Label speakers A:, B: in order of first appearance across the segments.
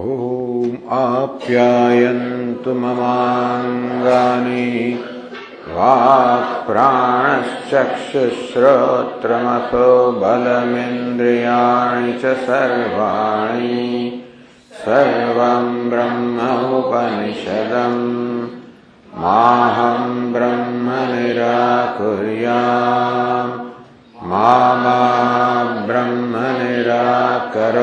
A: ॐ आप्यायन्तु ममाङ्गानि वाक्प्राणश्चक्षुश्रोत्रमथो बलमिन्द्रियाणि च सर्वाणि सर्वं ब्रह्म उपनिषदम् माहं ब्रह्म निराकुर्याम् मा मा ब्रह्म निराकरोत्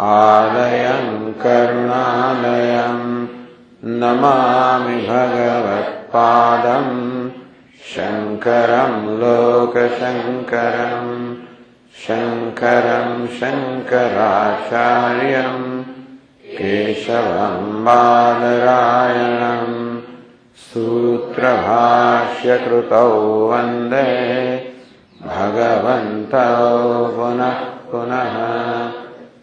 A: आलयं करुणालयं नमामि भगवत्पादम् शङ्करं लोकशङ्करम् शङ्करं शङ्कराचार्यम् केशवं बादरायणम् सूत्रभाष्यकृतौ वन्दे भगवन्तौ पुनः पुनः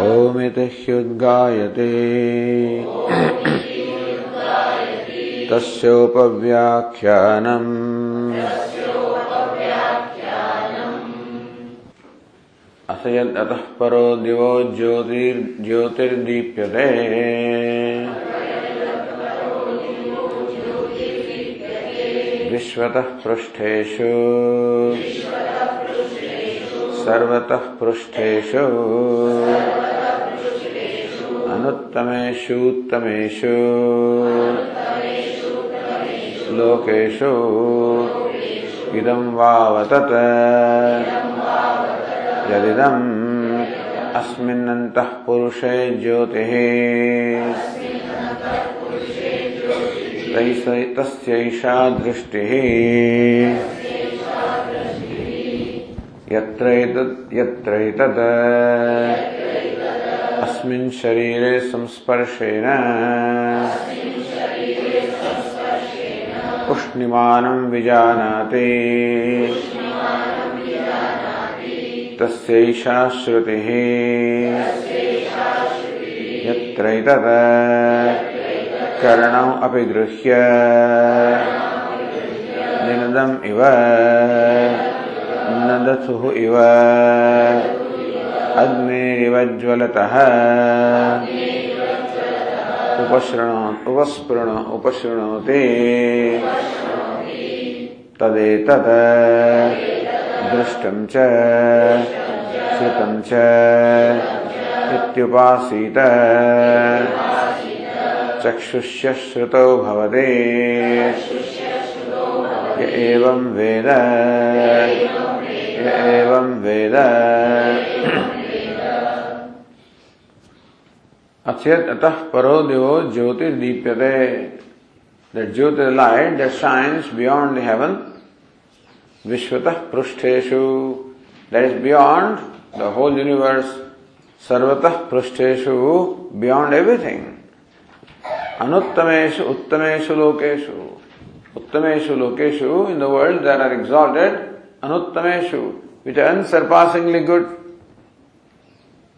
A: ओमिति ह्युद्गायते तस्योपव्याख्यानम् असयदतः परो दिवो ज्योतिर् ज्योतिर्दीप्यते। विश्वतः पृष्ठेषु। सर्वतः पृष्ठेषु। अनुत्तमेषु उत्तमेषु। लोकेषु। इदं वावतत्। यदिदम् अस्मिन्नन्तः पुरुषे ज्योतिः। तस्यैषा दृष्टिः। यत्रैतद् अस्मिन् शरीरे संस्पर्शेन। उष्णिमानं विजानाति। तस्यैषा श्रुतिः यत्रैतद्। कर्णौ अपि गृह्य निनदम् इव। नदथुः इव। अग्नेरिव ज्वलतः उपशृणो उपस्पृणो उपशृणोति। तदेतत्। दृष्टं च। श्रुतं च। इत्युपासीत। चक्षुष्य श्रुतौ भवति। एवं वेद। एवं वेद। अतः परो दिवो ज्योतिर्दीप्यते। ज्योति light the science beyond heaven विश्वतः पृष्ठेशु that is beyond the whole universe सर्वतः पृष्ठेशु बियॉन्ड एवरीथिंग अनुत्तमेशु उत्तमेशु लोकेशु उत्तमेशु लोकेशु in the world there are exalted anuttameshu which are unsurpassingly good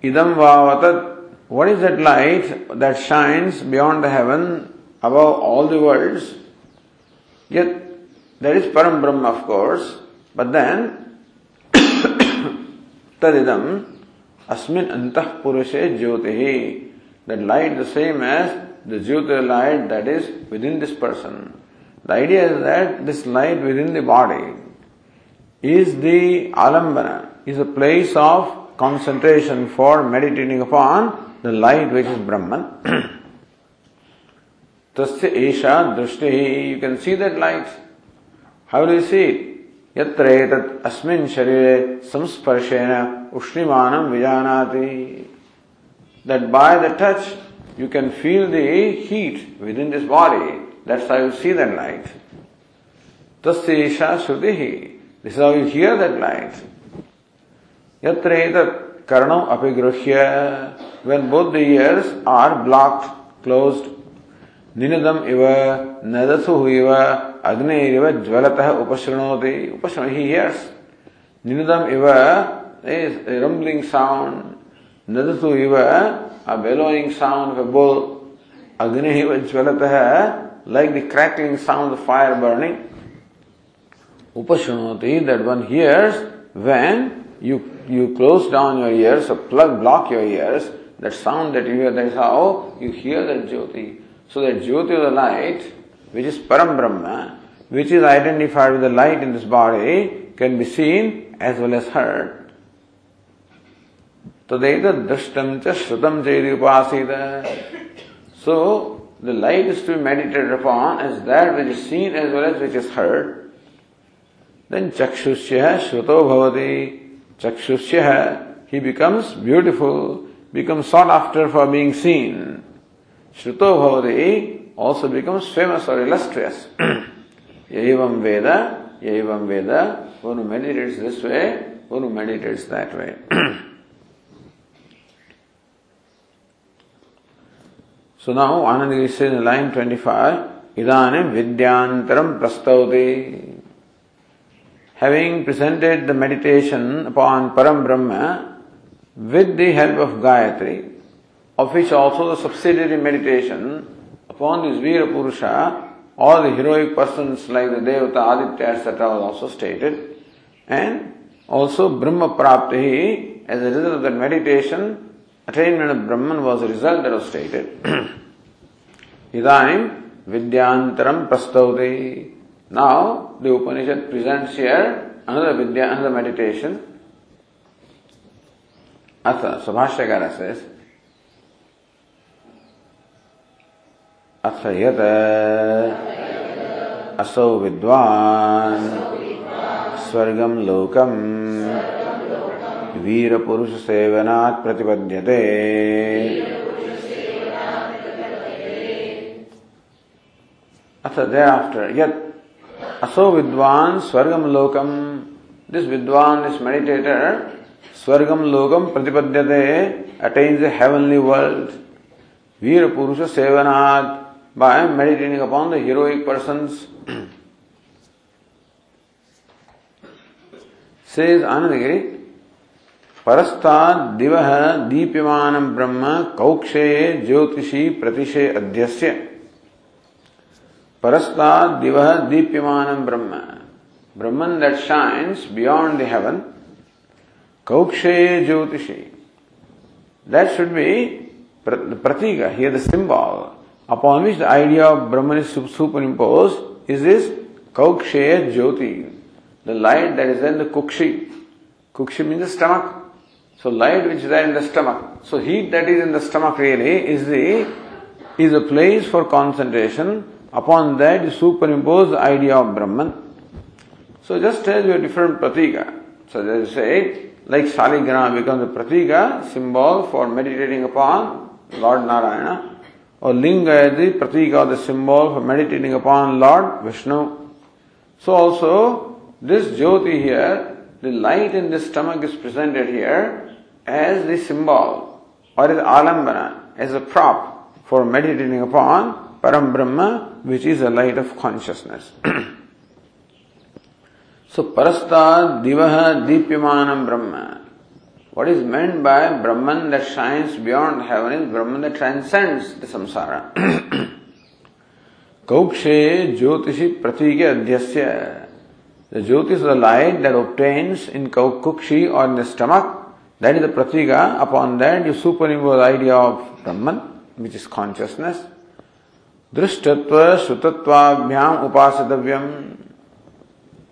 A: idam vavatat what is that light that shines beyond the heaven above all the worlds? Yet there is param brahma of course but then tadidam asmin antah purushe jyotihi that light the same as the jyotir light that is within this person. The idea is that this light within the body is the alambana is a place of concentration for meditating upon the light which is Brahman. Tasya Esha Drushti, you can see that light. How do you see it? यत्र एतत् अस्मिन् शरीरे संस्पर्शेन उष्णिमानं विजानाति that by the touch you can feel the heat within this body that's how you see that light tasya isha shruti This is how you hear that light yatra etat karanam apigruhya when both the ears are blocked closed ninadam iva nadatu iva अग्निरिव ज्वलतः उपशृणोति उपशृण he hears निनदम इव a rumbling sound nadatu iva a bellowing sound of a bull agni iva jwalatah like the crackling sound of fire burning upashrunoti that one hears when you you close down your ears or plug block your ears that sound that you hear that is how you hear that jyoti so that jyoti of the light which is Param Brahma, which is identified with the light in this body, can be seen as well as heard. Tadeta drashtam cha shrutam upasita. So, the light is to be meditated upon as that which is seen as well as which is heard. Then chakshusya shruto bhavati. Chakshusya, he becomes beautiful, becomes sought after for being seen. Shruto bhavati, also becomes famous or illustrious. Yavam Veda, Yavam Veda, one who meditates this way, one who meditates that way. so now Anandagiri says in line 25, Idanim Vidyantaram Prastavati. Having presented the meditation upon Param Brahma with the help of Gayatri, of which also the subsidiary meditation upon this Veera Purusha, all the heroic persons like the Devata, Aditya, etc. was also stated. And also Brahma Prapti, as a result of that meditation, attainment of Brahman was a result that was stated. Idanim Vidyantaram Prastavati. Now the Upanishad presents here another Vidya, another meditation. Atha, Subhashyakara says, अथ यत् असौ विद्वान् स्वर्गं लोकम् वीरपुरुषसेवनात् प्रतिपद्यते अथ thereafter yet असो विद्वान स्वर्गम लोकम। दिस विद्वान दिस मेडिटेटर स्वर्गम लोकम प्रतिपद्यते अटेन्स हेवनली वर्ल्ड वीर पुरुष सेवनात् by meditating upon the heroic person से आनंदगिरी परस्ता दिव दीप्यमान ब्रह्म कौक्षे ज्योतिषी प्रतिशे अध्यस्य परस्ता दिव दीप्यमान Brahman. Brahman that shines beyond दवन कौक्षे ज्योतिषी। That should be Prateek here the symbol upon which the idea of Brahma is super impose is this कौक्षेय Jyoti. The light that is in the Kukshi. Kukshi mean the stomach so light which is in the stomach so heat that is in the stomach really is the is a place for concentration Upon that you superimpose the idea of Brahman. So just as you have different pratika. So as you say, like Shaligrama becomes a pratika, symbol for meditating upon Lord Narayana or linga is the pratika, the symbol for meditating upon Lord Vishnu. So also, this jyoti here, the light in the stomach is presented here as the symbol or as alambana, as a prop for meditating upon Param Brahma, which is a light of consciousness. so, Parastad Divaha Deepyamanam Brahma. What is meant by Brahman that shines beyond heaven is Brahman that transcends the samsara. Kaukshe Jyotishi Pratige Adhyasya. The Jyotish is the light that obtains in Kukshi or in the stomach. That is the Pratiga. Upon that you superimpose the idea of Brahman, which is consciousness. Drishtatva Sutatvabhyam Upasadavyam.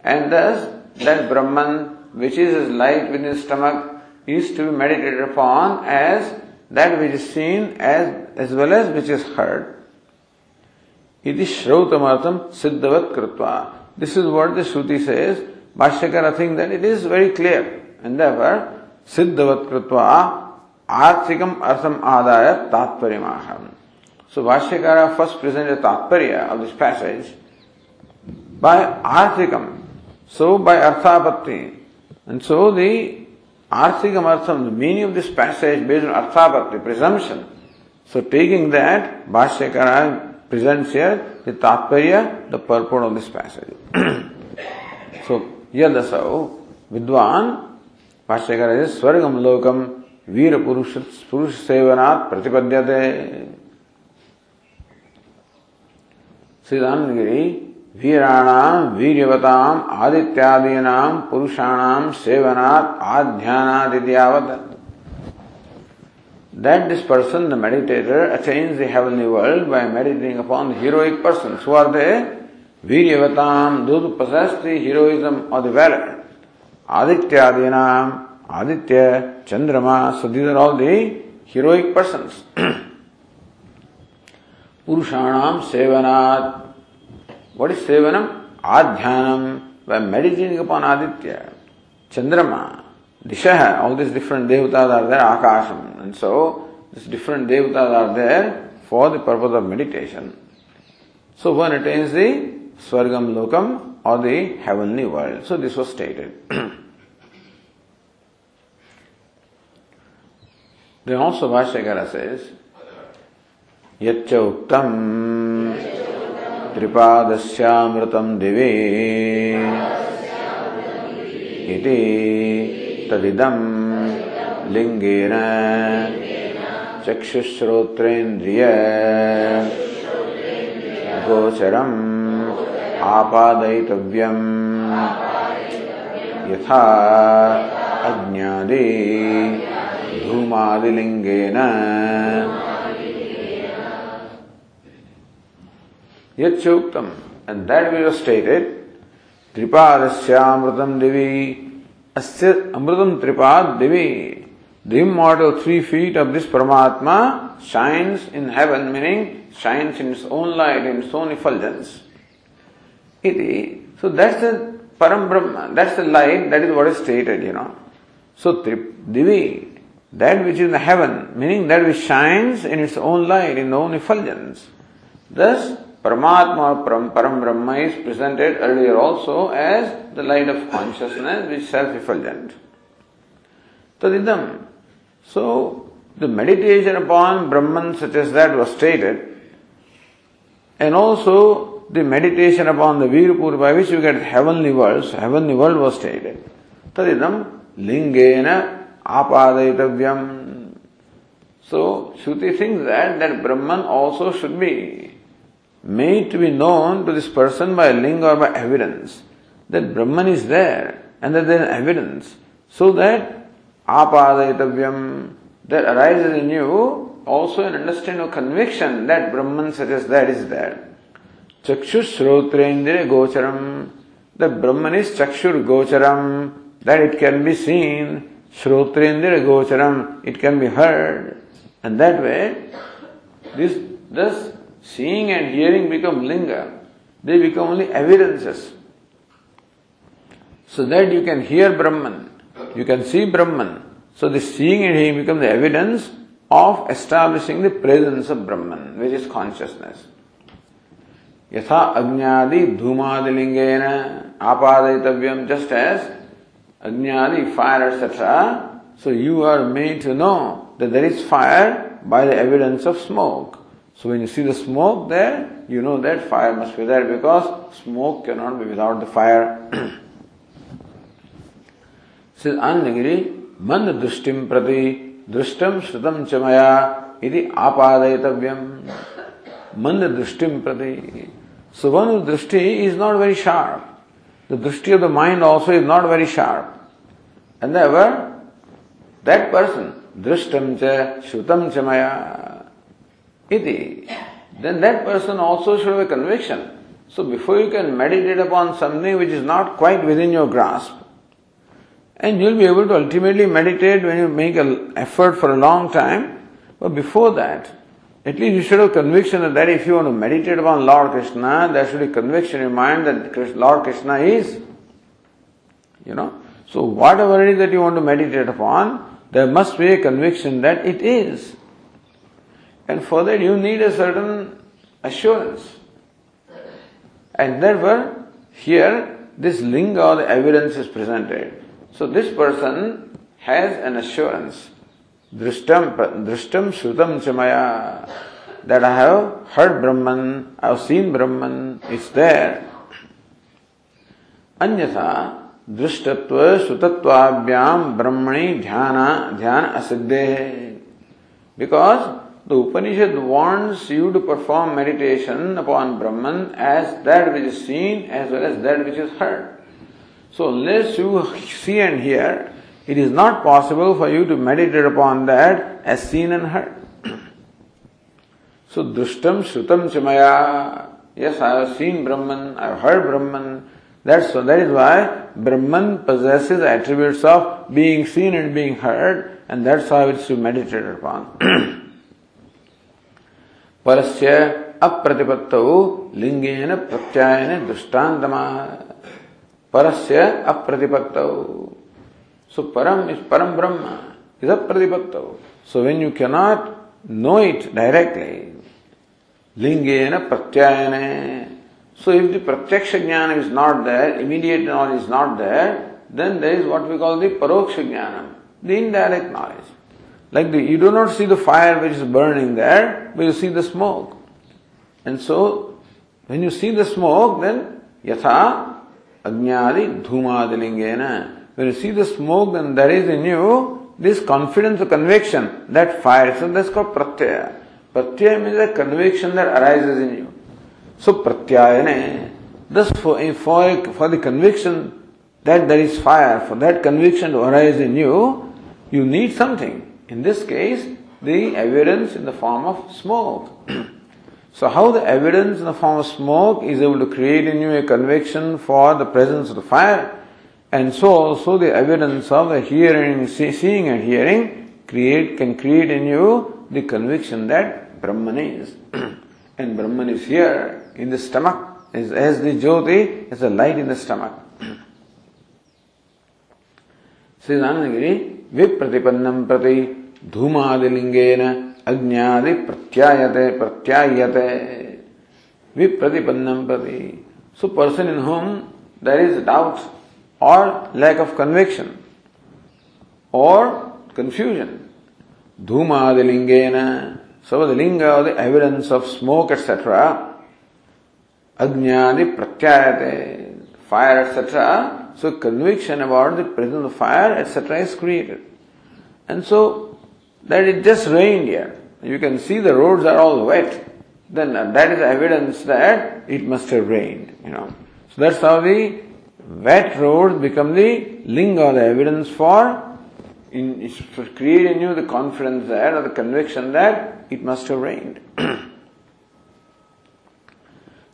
A: And thus, that Brahman, which is his light within his stomach, is to be meditated upon as that which is seen as, as well as which is heard. Iti Shrautamaratam Siddhavat Kritva. This is what the Shruti says. Bhashyakara thinks that it is very clear. And therefore, Siddhavat Kritva Arthikam Artham Adaya Tatparimaham. So Bhashyakara first presented the Tatparya of this passage by Arthikam. So by Arthapatti. And so the Arthikam Artham, the meaning of this passage based on Arthapatti, presumption. So taking that, Bhashyakara presents here the Tatparya, the purport of this passage. so, Yadasau, Vidwan, Bhashyakara is Swargam Lokam, Veera Purusha, Purusha Sevanat Siddhanagiri, वीराणाम वीर्यवताम आदित्यादीनाम पुरुषाणाम सेवनात् आध्यानात् इत्यावत that this person, the meditator, attains the heavenly world by meditating upon the heroic persons. Who are they? Viryavatam, those who possess the heroism or the valor. Aditya Adityadinam, Aditya, Chandrama, so these are all the heroic persons. पुरुषाणाम सेवनात। What is सेवनम? आध्यानम। We meditate upon Aditya. Chandrama Disha all this different देवता are there आकाशम। And so this different देवता are there for the purpose of meditation so one attains the स्वर्गम Lokam or the heavenly world so this was stated Then also Vashyakara says, Yaccha Uktam त्रिपादस्यामृतं दिवे। इति तदिदं लिङ्गेन चक्षुश्रोत्रेन्द्रिय गोचरम् आपादयितव्यम्। यथा अज्ञादि धूमादिलिङ्गेन And that we have stated, Tripadasya Devi, Asya Amritam Tripad Devi. The immortal three feet of this Paramatma shines in heaven, meaning shines in its own light, in its own effulgence. Iti. So that's the Param Brahma, that's the light, that is what is stated, you know. So Divi, that which is in the heaven, meaning that which shines in its own light, in its own effulgence. Thus, Paramatma Param, Param Brahma is presented earlier also as the light of consciousness which self-effulgent. Tadidam. So, the meditation upon Brahman such as that was stated, and also the meditation upon the Virapur by which you get heavenly worlds, heavenly world was stated. Tadidam lingena apadayitavyam. So, Shruti thinks that, that Brahman also should be made to be known to this person by link or by evidence that Brahman is there and that there is evidence. So that apadayitavyam that arises in you also an understanding of conviction that Brahman such as that is there. Chakshus Shrotrendriya Gocharam. That Brahman is Chakshur Gocharam that it can be seen. Shrotrendriya Gocharam it can be heard. And that way this thus Seeing and hearing become linga. They become only evidences. So that you can hear Brahman, you can see Brahman. So the seeing and hearing become the evidence of establishing the presence of Brahman, which is consciousness. Yatha agnyadi dhumadilingena apadayitavyam, just as agnyadi, fire, etc. So you are made to know that there is fire by the evidence of smoke. So when you see the smoke there, you know that fire must be there because smoke cannot be without the fire. Says Anandagiri, man drushtim prati drushtam shrutam chamaya iti apadayatavyam. Man drushtim prati. So one whose drushti is not very sharp. The drushti of the mind also is not very sharp. And therefore, that person, drushtam cha shrutam chamaya, iti, then that person also should have a conviction. So before you can meditate upon something which is not quite within your grasp, and you'll be able to ultimately meditate when you make an effort for a long time, but before that, at least you should have conviction that if you want to meditate upon Lord Krishna, there should be conviction in mind that Lord Krishna is. You know? So whatever it is that you want to meditate upon, there must be a conviction that it is. And for that you need a certain assurance. And therefore, here this linga, or the evidence is presented. So this person has an assurance. Drishtam, drishtam shrutam chamaya. That I have heard Brahman, I have seen Brahman, it's there. Anyatha, दृष्टत्व सुतत्वाभ्याम ब्रह्मणि ध्यान ध्यान असिद्धे because The Upanishad wants you to perform meditation upon Brahman as that which is seen as well as that which is heard. So, unless you see and hear, it is not possible for you to meditate upon that as seen and heard. so, drushtam shrutam Chamaya. Yes, I have seen Brahman, I have heard Brahman. That's so. That is why Brahman possesses attributes of being seen and being heard, and that's how it's to meditate upon. Parasya apratipattau lingena pratyayana dushtantama. Parasya apratipattau. So param is param brahma, is apratipattau. So when you cannot know it directly, lingena pratyayana so if the pratyaksha jnana is not there, immediate knowledge is not there, then there is what we call the paroksha jnana, the indirect knowledge. Like the, you do not see the fire which is burning there, but you see the smoke. And so, when you see the smoke, then yatha agnyadi dhumadilingena. When you see the smoke, then there is in you this confidence or conviction that fire. So that's called pratyaya. Pratyaya means a conviction that arises in you. So pratyayane, thus for, for, for the conviction that there is fire, for that conviction to arise in you, you need something. In this case, the evidence in the form of smoke. so how the evidence in the form of smoke is able to create in you a conviction for the presence of the fire, and so also the evidence of the hearing, seeing and hearing create, can create in you the conviction that Brahman is. and Brahman is here in the stomach, as, as the Jyoti is a light in the stomach. Says Anandagiri, Vipratipannam prati धूमादिलिंगे न अग्नि प्रत्यायते प्रत्यायते। विप्रतिपन्नम प्रति so person in whom there is doubt or lack of conviction or confusion धूमादिलिंगे न सबदलिंग evidence of smoke etcetera अग्नि प्रत्यायते fire etcetera so conviction about the presence of fire etcetera is created and so that it just rained here. You can see the roads are all wet. Then that is evidence that it must have rained, you know. So that's how the wet roads become the linga, the evidence for in, creating you the confidence there or the conviction that it must have rained.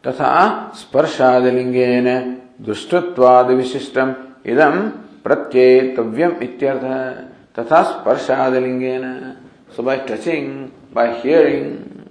A: तथा स्पर्शादिलिंगेन दुष्टत्वाद विशिष्टम इदम प्रत्येतव्यम इत्यर्थ so by touching, by hearing,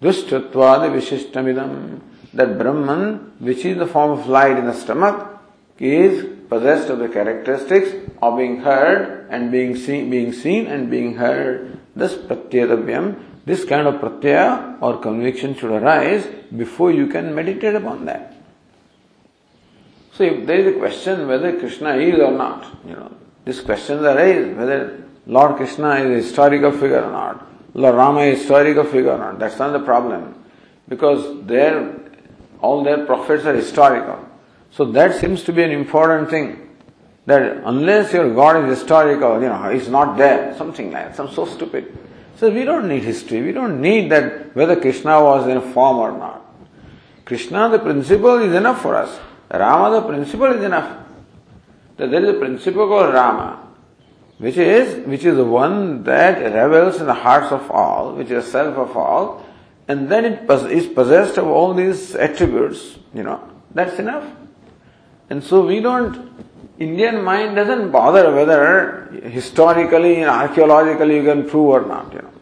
A: dushtvatvadi visishtamidam, that Brahman, which is the form of light in the stomach, is possessed of the characteristics of being heard and being seen, being seen and being heard. This pratyetavyam, this kind of pratyaya or conviction should arise before you can meditate upon that. So if there is a question whether Krishna is or not, you know, these questions arise whether Lord Krishna is a historical figure or not, Lord Rama is a historical figure or not. That's not the problem. Because their all their prophets are historical. So that seems to be an important thing. That unless your God is historical, you know, he's not there, something like that, some so stupid. So we don't need history. We don't need that whether Krishna was in a form or not. Krishna, the principle, is enough for us. Rama, the principle, is enough. That there is a principle called Rama, which is which is the one that revels in the hearts of all, which is self of all, and then it is possessed of all these attributes. You know, that's enough. And so we don't Indian mind doesn't bother whether historically and archaeologically you can prove or not, you know.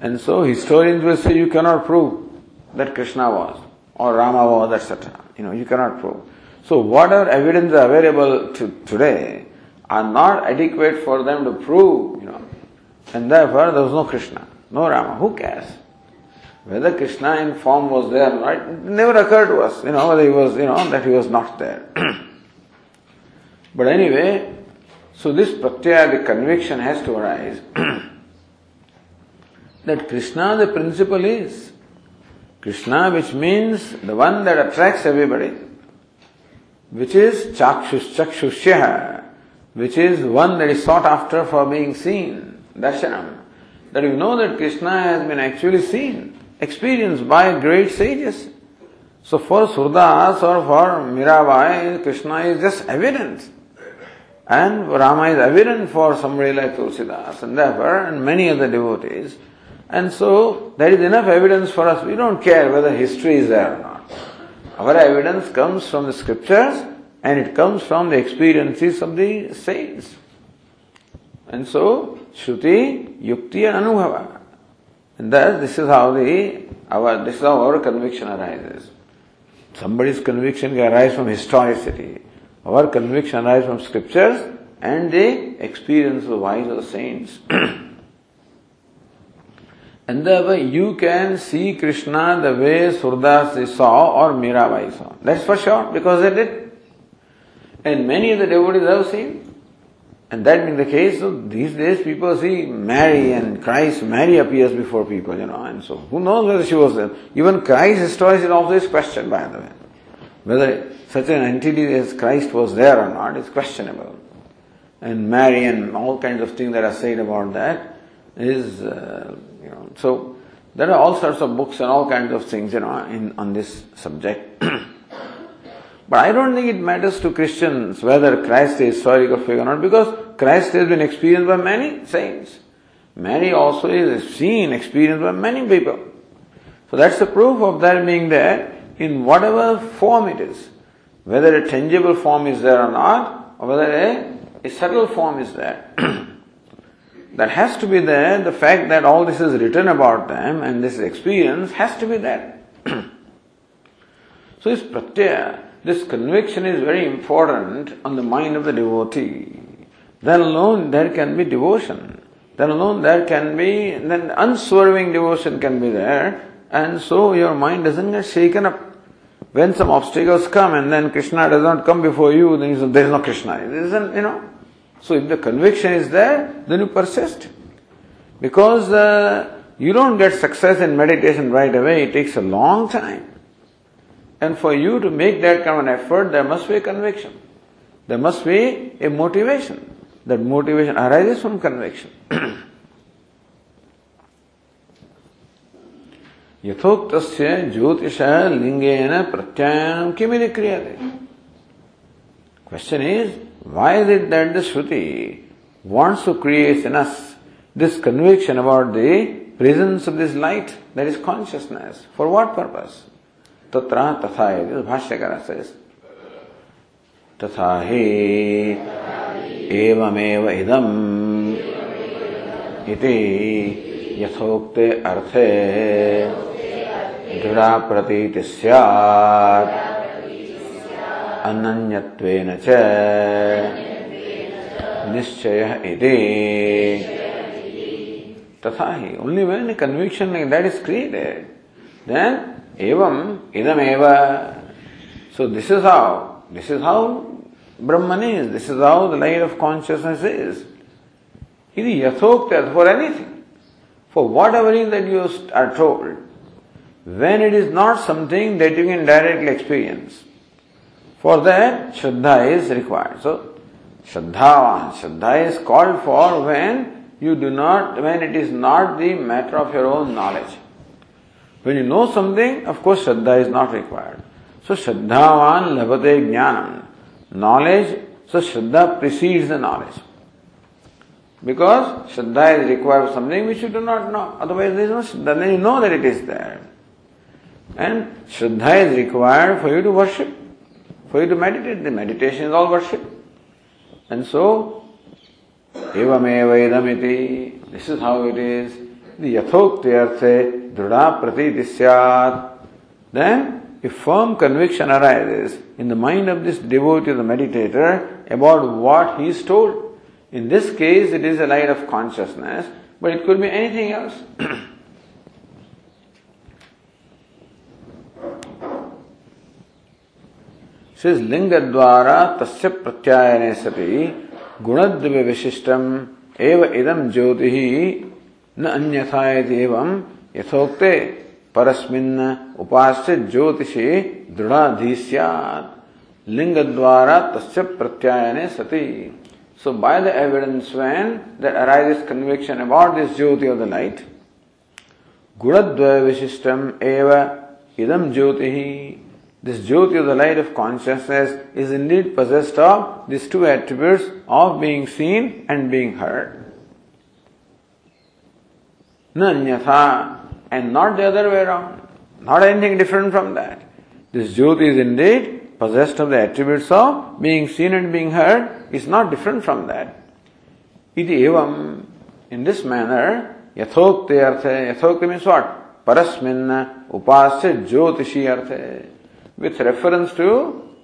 A: And so historians will say you cannot prove that Krishna was or Rama was, etc. You know, you cannot prove. So whatever evidence are available to today are not adequate for them to prove, you know. And therefore there was no Krishna, no Rama. Who cares? Whether Krishna in form was there or not, it never occurred to us, you know, whether he was, you know, that he was not there. but anyway, so this pratyaya, the conviction has to arise that Krishna the principle is. Krishna which means the one that attracts everybody, which is chakshus, chakshushya, which is one that is sought after for being seen, darshanam. That you know that Krishna has been actually seen experienced by great sages. So for Surdas or for Mirabai, Krishna is just evidence. And Rama is evident for somebody like Tulsidas and therefore and many other devotees. And so there is enough evidence for us. We don't care whether history is there or not. Our evidence comes from the scriptures and it comes from the experiences of the saints. And so, Shruti, Yukti and Anubhava. And thus, this is how the our this is how our conviction arises. Somebody's conviction can arise from historicity. Our conviction arises from scriptures and the experience of wise or saints. and therefore you can see Krishna the way Surdas saw or Mirabai saw. That's for sure because they did. And many of the devotees have seen. And that being the case, so these days people see Mary and Christ, Mary appears before people, you know, and so who knows whether she was there. Even Christ historicity also is questioned, by the way. Whether such an entity as Christ was there or not is questionable. And Mary and all kinds of things that are said about that is, uh, know, so there are all sorts of books and all kinds of things, you know, in, on this subject. But I don't think it matters to Christians whether Christ is a historical figure or not because Christ has been experienced by many saints. Mary also is seen, experienced by many people. So that's the proof of that being there in whatever form it is. Whether a tangible form is there or not, or whether a, a subtle form is there. that has to be there. The fact that all this is written about them and this experience has to be there. so this pratyaya. This conviction is very important on the mind of the devotee. Then alone there can be devotion. Then alone there can be, then unswerving devotion can be there, and so your mind doesn't get shaken up. When some obstacles come and then Krishna does not come before you, then you say, there is no Krishna. It isn't, you know. So if the conviction is there, then you persist. Because uh, you don't get success in meditation right away, it takes a long time. And for you to make that kind of an effort, there must be a conviction. There must be a motivation. That motivation arises from conviction. यथोक्तस्य ज्योतिष Lingen प्रत्यायन किमिति क्रियते Question is, why is it that the Shruti wants to create in us this conviction about the presence of this light that is consciousness? For what purpose? Tatra तथा भाष्यकर तथा हि एवमेव इदम् इति यथोक्ते अर्थे दृढ़ा प्रतीति स्यात् अनन्यत्वेन च निश्चयः इति तथा ही only when conviction that is created then Evam idameva. So this is how, this is how Brahman is, this is how the light of consciousness is. It is yathokta for anything. For whatever it is that you are told, when it is not something that you can directly experience. for that, Shraddha is required. So, Shraddhavan, Shraddha is called for when you do not, when it is not the matter of your own knowledge. When you know something, of course Shraddha is not required. So Shraddhavan labhate jnanam. Knowledge, so Shraddha precedes the knowledge. Because Shraddha is required for something which you do not know. Otherwise there is no Shraddha, then you know that it is there. And Shraddha is required for you to worship, for you to meditate. The meditation is all worship. And so, evameva idamiti, this is how it is. the yathokti arthe druda pratiti. Then a firm conviction arises in the mind of this devotee, the meditator, about what he is told. In this case, it is a light of consciousness, but it could be anything else. इस लिंग द्वारा तस्य प्रत्यायने सती गुणद्वय विशिष्टम एव इदम ज्योति न अन्यथा एवं यथोक्ते परस्मिन् उपास्य ज्योतिषे दृढ़ाधीस्यात् लिंग द्वारा तस्य प्रत्यायने सती। So by the evidence when that arises conviction about this Jyoti of the night गुणद्वय विशिष्टम एव इदम ज्योति। This Jyoti of the light of consciousness is indeed possessed of these two attributes of being seen and being heard. Nanyatha, and not the other way around, not anything different from that. This Jyoti is indeed possessed of the attributes of being seen and being heard, is not different from that. Iti evam, in this manner, yathokti arthe, yathokti means what? Parasmin upasya jyotishi arthe with reference to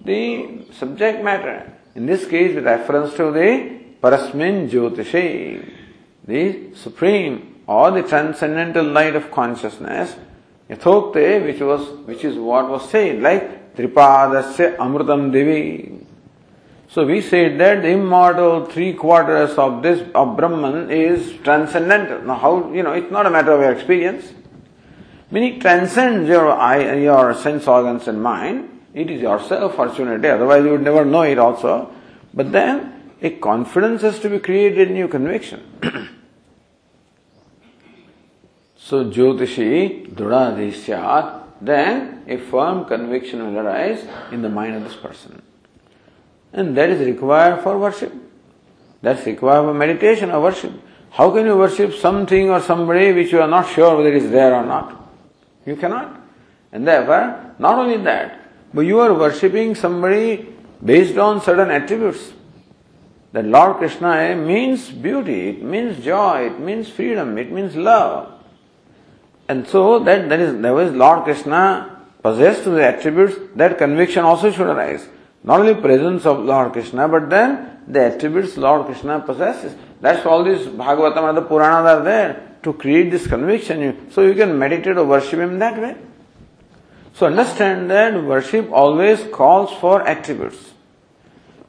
A: the subject matter. In this case, with reference to the Parasmin Jyotishi, the supreme or the transcendental light of consciousness, Yathokte, which was which is what was said, like Tripadasya Amrutam Devi. So we said that the immortal three quarters of this of Brahman is transcendental. Now how you know it's not a matter of your experience. Meaning transcends your eye, your sense organs and mind. It is yourself, fortunately, otherwise you would never know it also. But then a confidence has to be created in your conviction. so Jyotishi Drudadhi then a firm conviction will arise in the mind of this person. And that is required for worship. That's required for meditation or worship. How can you worship something or somebody which you are not sure whether it is there or not? You cannot. And therefore, not only that, but you are worshipping somebody based on certain attributes. That Lord Krishna means beauty, it means joy, it means freedom, it means love. And so that that is there Lord Krishna possessed the attributes, that conviction also should arise. Not only presence of Lord Krishna, but then the attributes Lord Krishna possesses. That's all these Bhagavatam and the Puranas are there to create this conviction. So you can meditate or worship Him that way. So understand that worship always calls for attributes.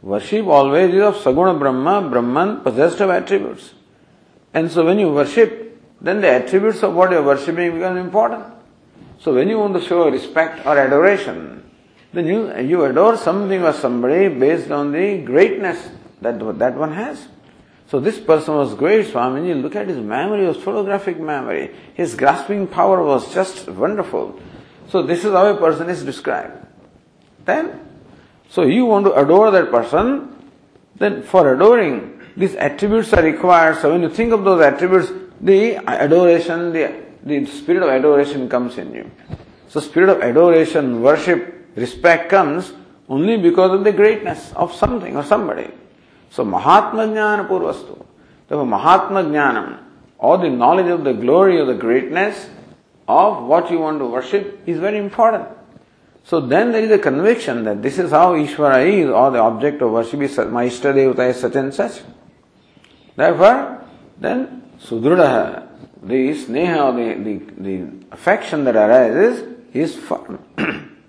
A: Worship always is of Saguna Brahma, Brahman possessed of attributes. And so when you worship, then the attributes of what you are worshipping become important. So when you want to show respect or adoration, then you, you adore something or somebody based on the greatness that, that one has. So this person was great, Swamiji. Look at his memory, his photographic memory. His grasping power was just wonderful. So this is how a person is described. Then, so you want to adore that person, then for adoring, these attributes are required. So when you think of those attributes, the adoration, the, the spirit of adoration comes in you. So spirit of adoration, worship, respect comes only because of the greatness of something or somebody. So Mahatma Purvastu. Therefore Mahatma Jnanam, or the knowledge of the glory of the greatness of what you want to worship is very important. So then there is a conviction that this is how Ishvara is, or the object of worship is my Ishtadevata is such and such. Therefore, then Sudrudaha, the sneha, the, the, the affection that arises is firm.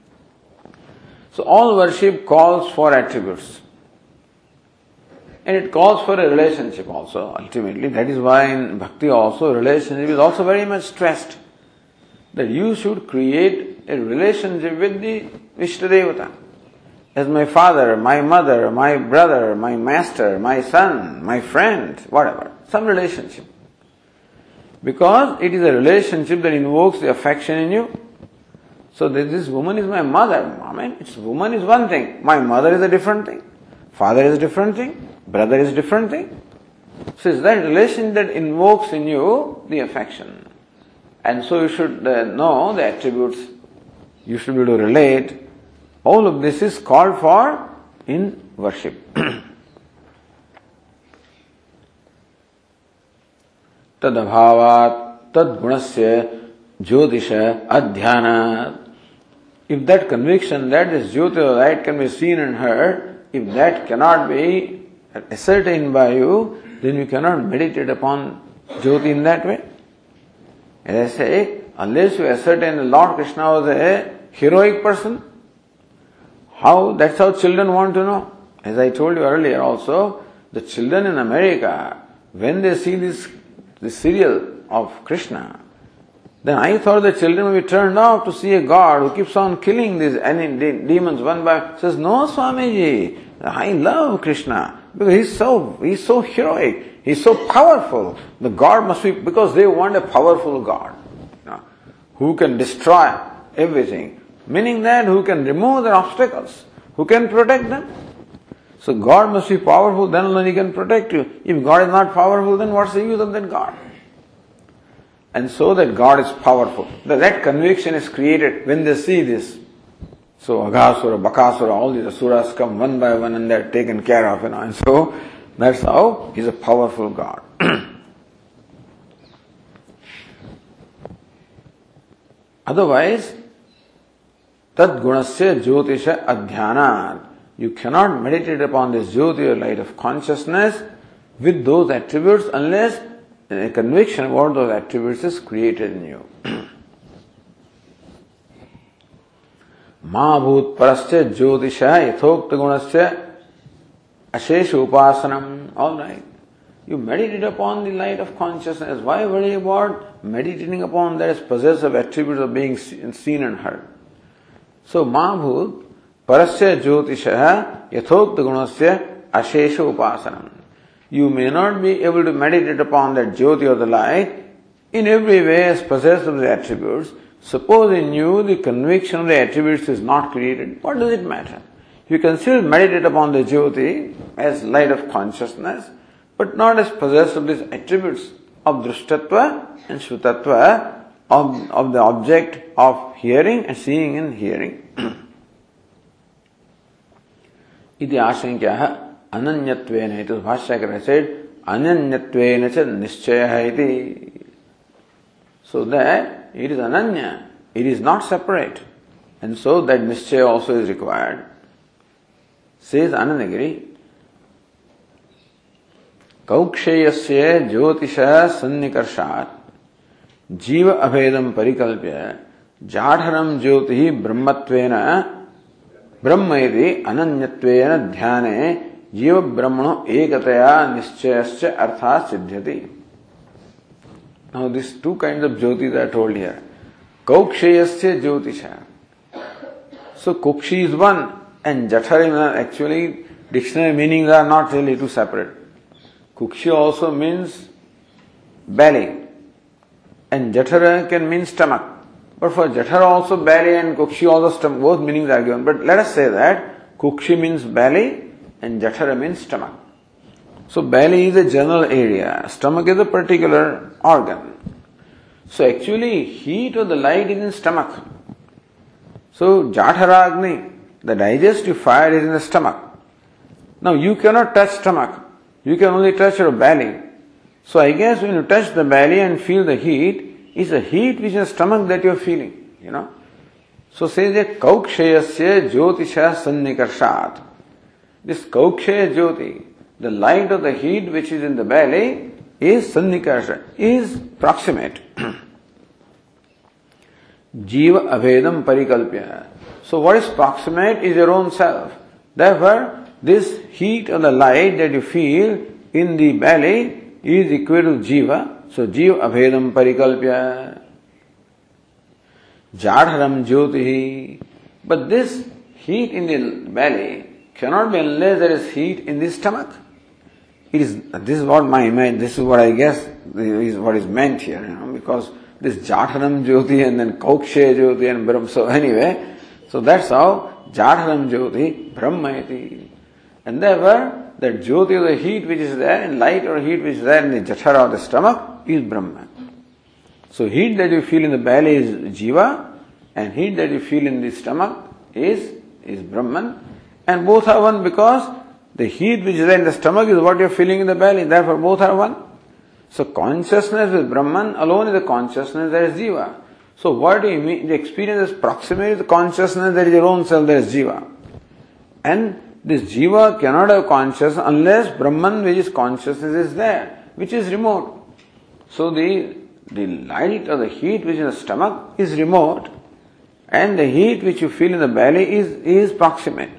A: so all worship calls for attributes. And it calls for a relationship also, ultimately. That is why in bhakti also, relationship is also very much stressed. That you should create a relationship with the Ishtadevata. As my father, my mother, my brother, my master, my son, my friend, whatever. Some relationship. Because it is a relationship that invokes the affection in you. So this woman is my mother. I mean, it's woman is one thing. My mother is a different thing. Father is a different thing. Brother is different thing. So it's that relation that invokes in you the affection. And so you should uh, know the attributes. You should be able to relate. All of this is called for in worship. तदभावात् tadgunasya jyotisha adhyana. If that conviction that this jyoti light can be seen and heard, if that cannot be ascertained by you, then you cannot meditate upon jyoti in that way. As I say, unless you ascertain the Lord Krishna was a heroic person, how that's how children want to know. As I told you earlier also, the children in America, when they see this, this serial of Krishna, then I thought the children will be turned off to see a God who keeps on killing these demons one by says, No Swamiji, I love Krishna because he's so he's so heroic, he's so powerful. The God must be because they want a powerful God who can destroy everything. Meaning that who can remove their obstacles, who can protect them. So God must be powerful, then only He can protect you. If God is not powerful, then what's the use of that God? And so that God is powerful. That conviction is created when they see this. So Aghasura, Bakasura, all these asuras come one by one and they're taken care of, you know. And so that's how he's a powerful God. Otherwise, tad gunasya jyotisha adhyanat. You cannot meditate upon this jyoti or light of consciousness with those attributes unless a conviction about those attributes is created in you. महाभूत परस्य ज्योतिष यथोक्त गुणस्य अशेष उपासनम all right You meditate upon the light of consciousness. Why worry about meditating upon that as possessive attributes of being seen and heard? So, Mahabhut, Parasya Jyotisha, Yathokta Gunasya, Ashesha Upasanam. You may not be able to meditate upon that Jyoti or the light in every way as possessive of the attributes, Suppose in you the conviction of the attributes is not created, what does it matter? You can still meditate upon the Jyoti as light of consciousness, but not as possessed of these attributes of Drishtatva and Shrutatva of, of the object of hearing and seeing and hearing. इति आशंक्यः अनन्यत्वेन इति भाष्यकर said अनन्यत्वेन च निश्चयः इति so that it is ananya, it is not separate. And so that nischaya also is required. Says Anandagiri, कौक्षेयस्य ज्योतिष सन्निकर्षात् जीव अभेदम परिकल्प्य जाठरम ज्योति ब्रह्मत्वेन ब्रह्म यदि अनन्यत्वेन ध्याने जीव ब्रह्मणो एकतया निश्चयस्य अर्थात् सिद्ध्यति Now these two kinds of jyotis are told here. Kaukshayasya jyotisha. So Kukshi is one and Jatharima actually dictionary meanings are not really two separate. Kukshi also means belly and Jathara can mean stomach. But for Jathara also belly and Kukshi also stomach, both meanings are given. But let us say that Kukshi means belly and Jathara means stomach. So belly is a general area, stomach is a particular organ. So actually heat or the light is in stomach. So Jatharagni, the digestive fire is in the stomach. Now you cannot touch stomach. You can only touch your belly. So I guess when you touch the belly and feel the heat, it's the heat which is stomach that you're feeling, you know. So says that Kaukshayasya Jyotisha Sannikarshat. This Kaukshaya Jyoti, the light of the heat which is in the belly is sannikarsa, is proximate. Jiva avedam parikalpya. So what is proximate is your own self. Therefore, this heat or the light that you feel in the belly is equal to jiva. So jiva avedam parikalpya. Jatharam jyoti. But this heat in the belly cannot be unless there is heat in the stomach. It is this is what my mind. This is what I guess is what is meant here. You know, because this Jatharam Jyoti and then Kaukshe Jyoti and Brahma. So anyway, so that's how Jatharam Jyoti Brahmayati. And therefore, that Jyoti the heat which is there, and light or heat which is there in the Jathara of the stomach is Brahman. So heat that you feel in the belly is Jiva, and heat that you feel in the stomach is is Brahman, and both are one because the heat which is in the stomach is what you are feeling in the belly, therefore both are one. So consciousness with Brahman alone is the consciousness that is Jiva. So what do you mean? The experience is proximate to the consciousness that is your own self, that is Jiva. And this Jiva cannot have consciousness unless Brahman which is consciousness is there, which is remote. So the, the light or the heat which is in the stomach is remote and the heat which you feel in the belly is, is proximate.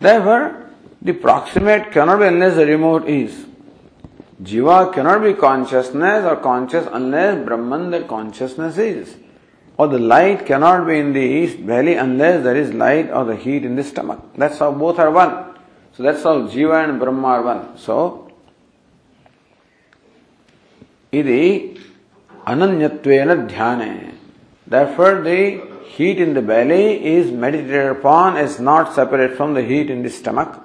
A: Therefore, the proximate cannot be unless the remote is. Jiva cannot be consciousness or conscious unless Brahman that consciousness is. Or the light cannot be in the east belly unless there is light or the heat in the stomach. That's how both are one. So that's how Jiva and Brahma are one. So, idi ananyattvena dhyane. Therefore, the heat in the belly is meditated upon as not separate from the heat in the stomach.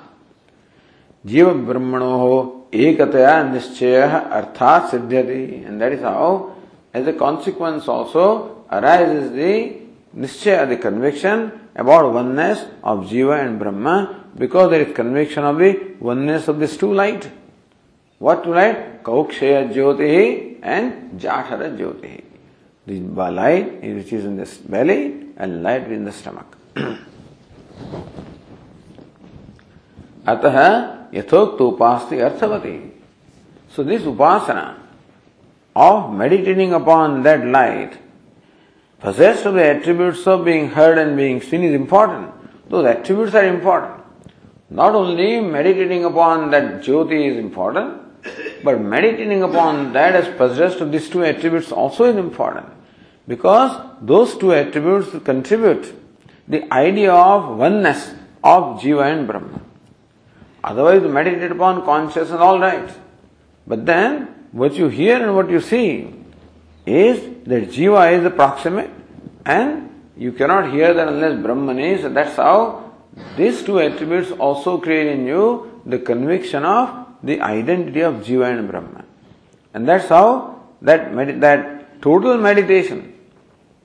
A: जीव ब्रह्मणो हो एकतया निश्चय अर्थात सिद्ध that is how as a consequence also arise is the निश्चय the conviction about oneness of जीव and Brahma because there is conviction of the oneness of this two light what two light कौक्षय ज्योति and जाठर ज्योति light is in this belly and light in the stomach अतः यथोक्त उपास्ति अर्थवती so this Upasana of meditating upon that light, possessed of the attributes of being heard and being seen is important. Those attributes are important. Not only meditating upon that Jyoti is important, but meditating upon that as possessed of these two attributes also is important. Because those two attributes contribute the idea of oneness of Jiva and Brahma. Otherwise, meditate upon consciousness, all right. But then, what you hear and what you see is that Jiva is the proximate, and you cannot hear that unless Brahman is. And That's how these two attributes also create in you the conviction of the identity of Jiva and Brahman. And that's how that, med- that total meditation,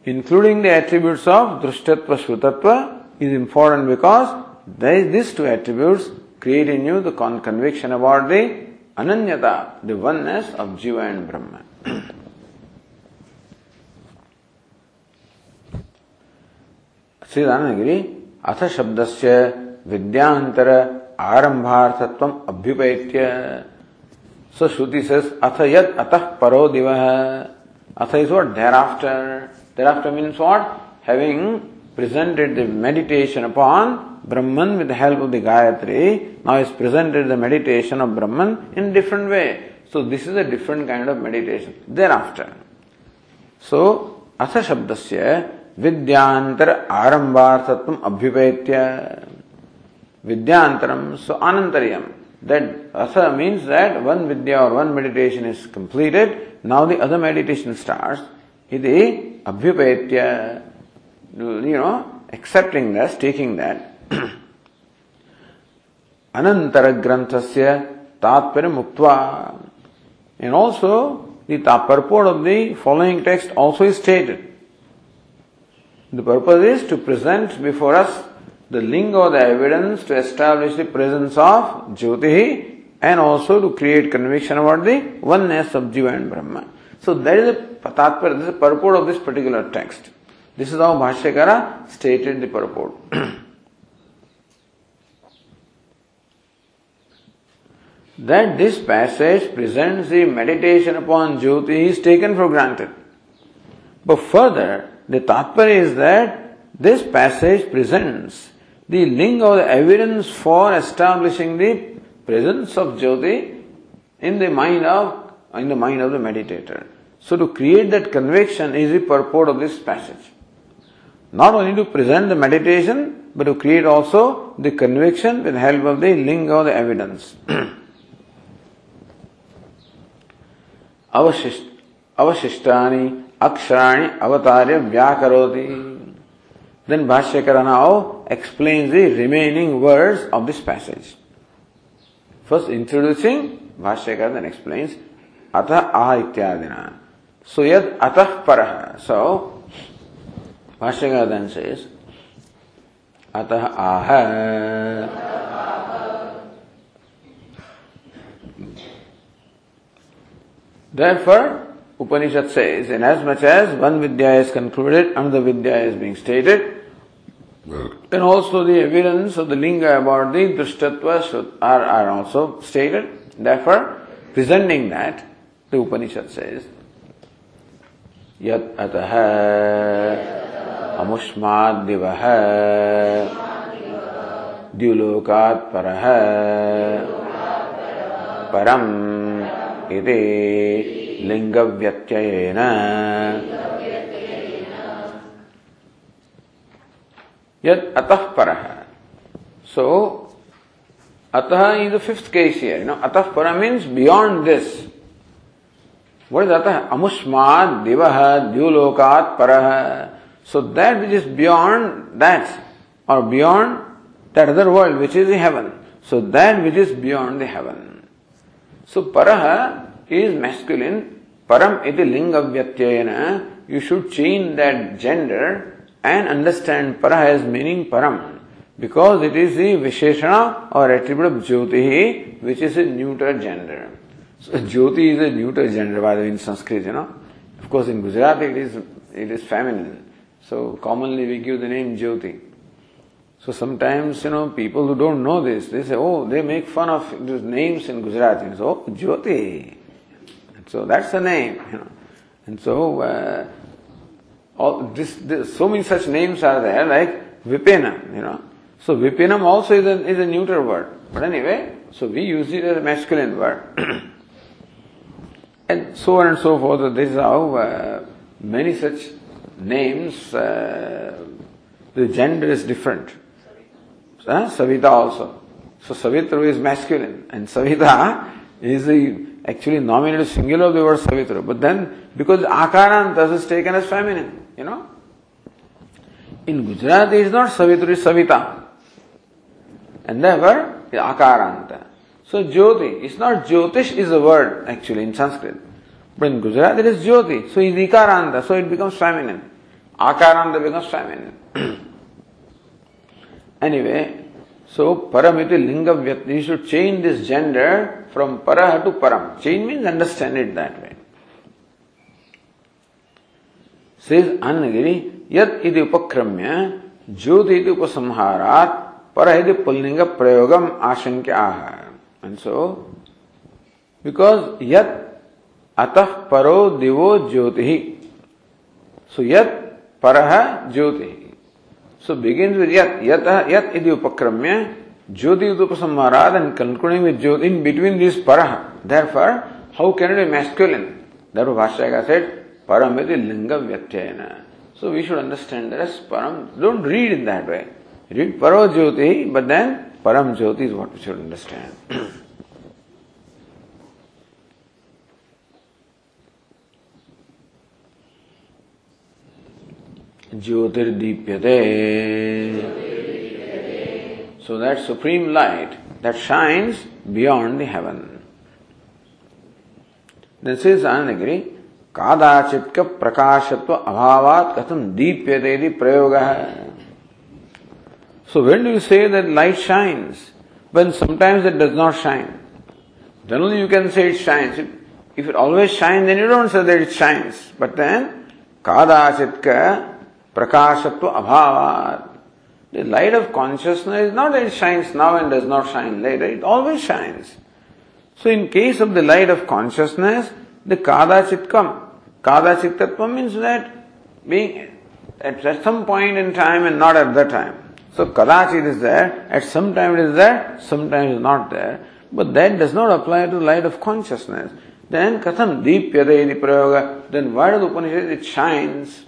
A: including the attributes of Drishtatva, Shrutatva, is important because there is these two attributes create in the conviction about the Ananyata, the oneness of Jiva and Brahma. Sri Anandagiri, Atha Shabdasya Vidyantara Arambhartatvam Abhyupaitya. So Shruti says, Atha Yad Atah Paro Divaha. Atha is what? Thereafter. Thereafter means what? Having presented the meditation upon Brahman with the help of the Gayatri. Now is presented the meditation of Brahman in different way. So this is a different kind of meditation. Thereafter. So, अथ शब्दस्य विद्यांतर आरंभार्थत्व अभ्युपेत्य विद्यांतरम so anantaryam that asa means that one vidya or one meditation is completed now the other meditation starts iti abhyupetya you know, accepting this, taking that, Anantara Granthasya Tatpara Muktva. And also, the purport of the following text also is stated. The purpose is to present before us the link or the evidence to establish the presence of Jyotihi and also to create conviction about the oneness of Jiva and Brahma. So that is the tatpara, this is the purport of this particular text. This is how Bhashyakara stated the purport. that this passage presents the meditation upon Jyoti is taken for granted. But further, the tatpara is that this passage presents the link or the evidence for establishing the presence of Jyoti in the mind of in the mind of the meditator. So to create that conviction is the purport of this passage. Not only to present the meditation, but to create also the conviction with help of the link or the evidence. Avashishtani akshani avatarya vyakaroti. Then Bhashyakara now explains the remaining words of this passage. First introducing Bhashyakara then explains Atha aha ityadina. So yad atah paraha. So भाष्यकार then says अतः आह Therefore, Upanishad says, inasmuch as one Vidya is concluded, another Vidya is being stated, and also the evidence of the linga about the drishtatva are, are also stated. Therefore, presenting that, the Upanishad says, Yat ataha अमुष्माद्दिवः। द्युलोकात् परः। परम् इति लिङ्गव्यत्ययेन। यद अतः पर। So अतः is the fifth case here no अतः पर means beyond this what is अतः? अमुष्मात् दिवः द्युलोकात् परः। So that which is beyond that, or beyond that other world which is the heaven. So that which is beyond the heaven. So paraha is masculine. Param iti linga vyatyayana. You should change that gender and understand para as meaning param because it is the Visheshana or attribute of Jyoti which is a neuter gender. So Jyoti is a neuter gender by the way in Sanskrit, you know. Of course in Gujarati it is it is feminine. So commonly we give the name Jyoti. So sometimes, you know, people who don't know this, they say, oh, they make fun of these names in Gujarati. So, oh, Jyoti. So that's the name, you know. And so, uh, all this, this, so many such names are there, like Vipinam, you know. So Vipinam also is a, is a neuter word. But anyway, so we use it as a masculine word. and so on and so forth. This is how uh, many such names, uh, the gender is different. Uh, Savita also. So Savitra is masculine and Savita is the actually nominated singular of the word Savitra. But then because Akaranta is taken as feminine. You know? In Gujarati, it's not Savitri, it's Savita. And therefore, Akaranta. So Jyoti, it's not Jyotish is a word actually in Sanskrit. But in Gujarati it is Jyoti. So it's Ikaranta, so it becomes feminine. Akaranta becomes feminine. anyway, so paramiti linga vyat, you should change this gender from paraha to param. Change means understand it that way. Says Annagiri, yat iti upakramya, jyoti iti upasamharat, para iti pullinga prayogam ashankya. And so, because yat atah paro divo jyotihi. So yat paraha jyotihi. So begins with yat, yat, yat iti upakramya, jyoti iti upasamharat and concluding with jyoti in between this paraha. Therefore, how can it be masculine? Therefore Bhashyakar said, Param is linga vyatyayana. So we should understand that as param. Don't read in that way. Read paro jyoti, but then param jyoti is what we ज्योतिर्दीप्यते। So that supreme light that shines beyond the heaven this is अनग्री कादाचित प्रकाशत्व अभावात कथम दीप्यते दी प्रयोग है so when do say that light shines when sometimes it does not shine then only you can say it shines if it always shine then you don't say that it shines but then कादाचित का prakashatva abhavat. The light of consciousness is not that it shines now and does not shine later. It always shines. So in case of the light of consciousness, the kadachit come. Kadachit tattva means that being at some point in time and not at that time. So kadachit is there, at some time it is there, sometimes it is not there. But that does not apply to the light of consciousness. Then katham deepyate prayoga, then why does Upanishad it shines?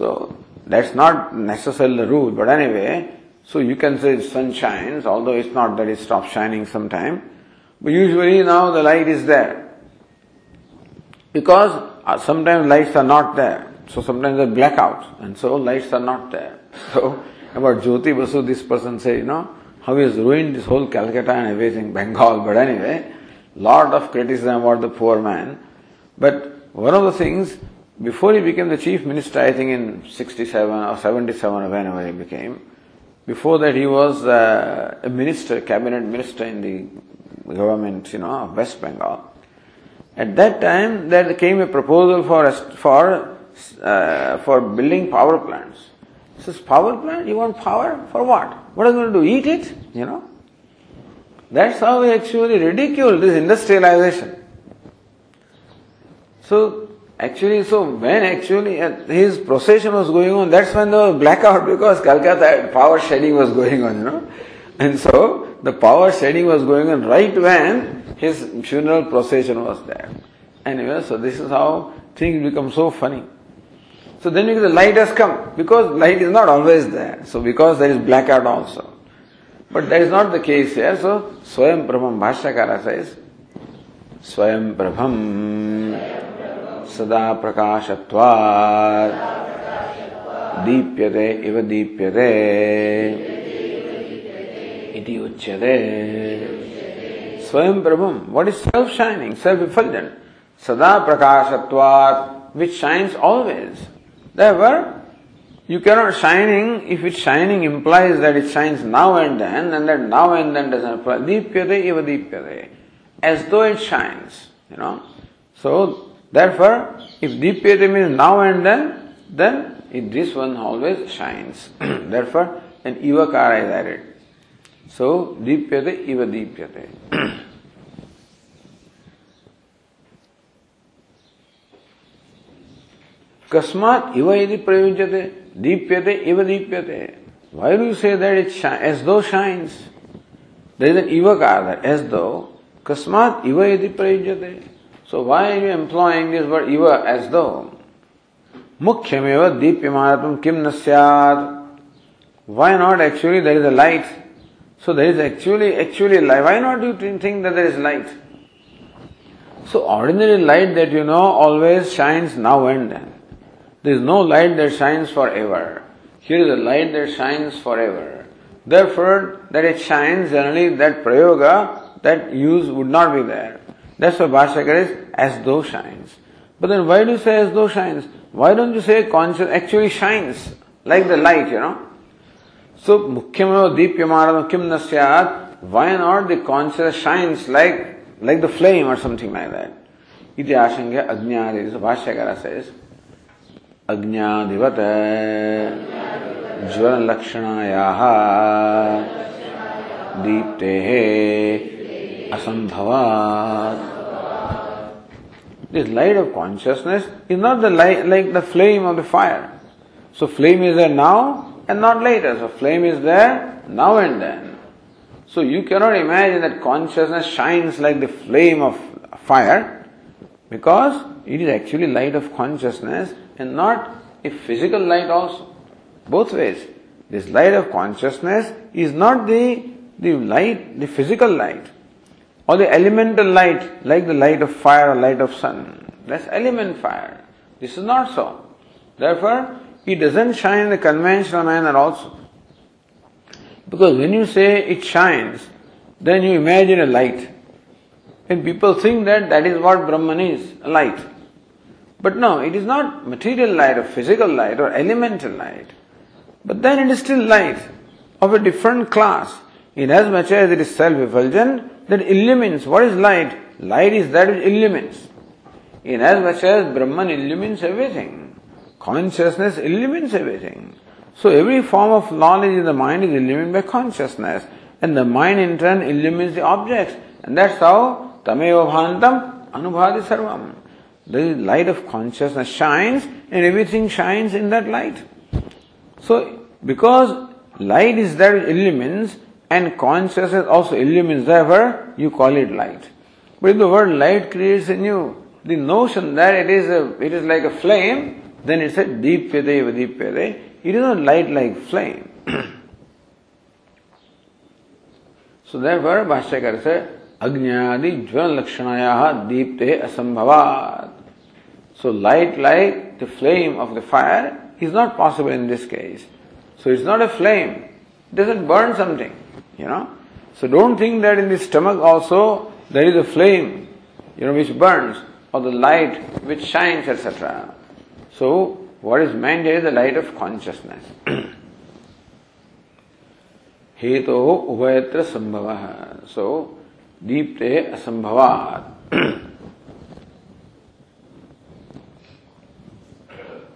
A: So that's not necessarily the rule, but anyway, so you can say sun shines, although it's not that it stops shining sometime. But usually now the light is there. Because uh, sometimes lights are not there. So sometimes there are blackouts and so lights are not there. So about Jyoti Basu, this person say, you know, how he has ruined this whole Calcutta and everything, Bengal. But anyway, lot of criticism about the poor man. But one of the things, before he became the chief minister, I think in 67 or 77 or whenever he became, before that he was uh, a minister, cabinet minister in the government, you know, of West Bengal. At that time, there came a proposal for for uh, for building power plants. He says, power plant? You want power for what? What are you going to do? Eat it? You know. That's how we actually ridicule this industrialization. So actually, so when actually uh, his procession was going on, that's when there was blackout because Calcutta power shedding was going on, you know. And so the power shedding was going on right when his funeral procession was there. Anyway, so this is how things become so funny. So then the light has come because light is not always there. So because there is blackout also. But that is not the case here. So Swayam Prabham Bhashyakara says, Swayam Prabham Sada Prakashatvat Deepyate Iva Deepyate Iti Uchyate Swayam Prabham. What is self-shining, self-effulgent? Sada Prakashatvat, which shines always. Therefore, you cannot shining, if it's shining implies that it shines now and then, and that now and then doesn't apply. Deepyate eva deepyate. As though it shines, you know. So, therefore, if deepyate means now and then, then it, this one always shines. therefore, an ivakara is added. So, deepyate eva deepyate. Kasmat iva iti prayujyate, deepyate iva deepyate. Why do you say that it shi- as though shines? There is an ivakar as though. Kasmat iva iti prayujyate. So why are you employing this word iva as though? Mukhyameva deepyamanatam kim nasyat. Why not actually there is a light? So there is actually actually light. Why not you think that there is light? So ordinary light that you know always shines now and then. There is no light that shines forever. Here is a light that shines forever. Therefore, that it shines, generally that prayoga, that use would not be there. That's why Bhashyakar is as though shines. But then why do you say as though shines? Why don't you say conscious actually shines like the light, you know? So, mukhyameva deepyamarana kim nasyat, why not the conscious shines like, like the flame or something like that? Iti ashangya ajnadi, so Bhashyakara says, अज्ञादिवत ज्वल लक्षणायाः दीप्तेः असंभवात् This light of consciousness is not the light like the flame of the fire. So flame is there now and not later. So flame is there now and then. So you cannot imagine that consciousness shines like the flame of fire because it is actually light of consciousness and not a physical light also. Both ways. This light of consciousness is not the, the light, the physical light or the elemental light like the light of fire or light of sun. That's element fire. This is not so. Therefore, it doesn't shine in the conventional manner also. Because when you say it shines, then you imagine a light. And people think that that is what Brahman is, a light. But no, it is not material light or physical light or elemental light. But then it is still light of a different class. Inasmuch as it is self-effulgent, that illumines. What is light? Light is that which illumines. In as much as Brahman illumines everything. Consciousness illumines everything. So every form of knowledge in the mind is illumined by consciousness. And the mind in turn illumines the objects. And that's how Tameva Bhantam Anubhati Sarvam. The light of consciousness shines and everything shines in that light. So, because light is that which illumines and consciousness also illumines, therefore you call it light. But if the word light creates in you the notion that it is a, it is like a flame, then it's a deep pede, deep pede. It is not light like flame. so therefore, Bhashyakar said, Agnyadi jvan lakshanaya deepte asambhavat. So light like the flame of the fire is not possible in this case. So it's not a flame. It doesn't burn something, you know. So don't think that in the stomach also there is a flame, you know, which burns or the light which shines, etc. So what is meant is the light of consciousness. हेतो उभयत्र संभव सो दीप्ते असंभवात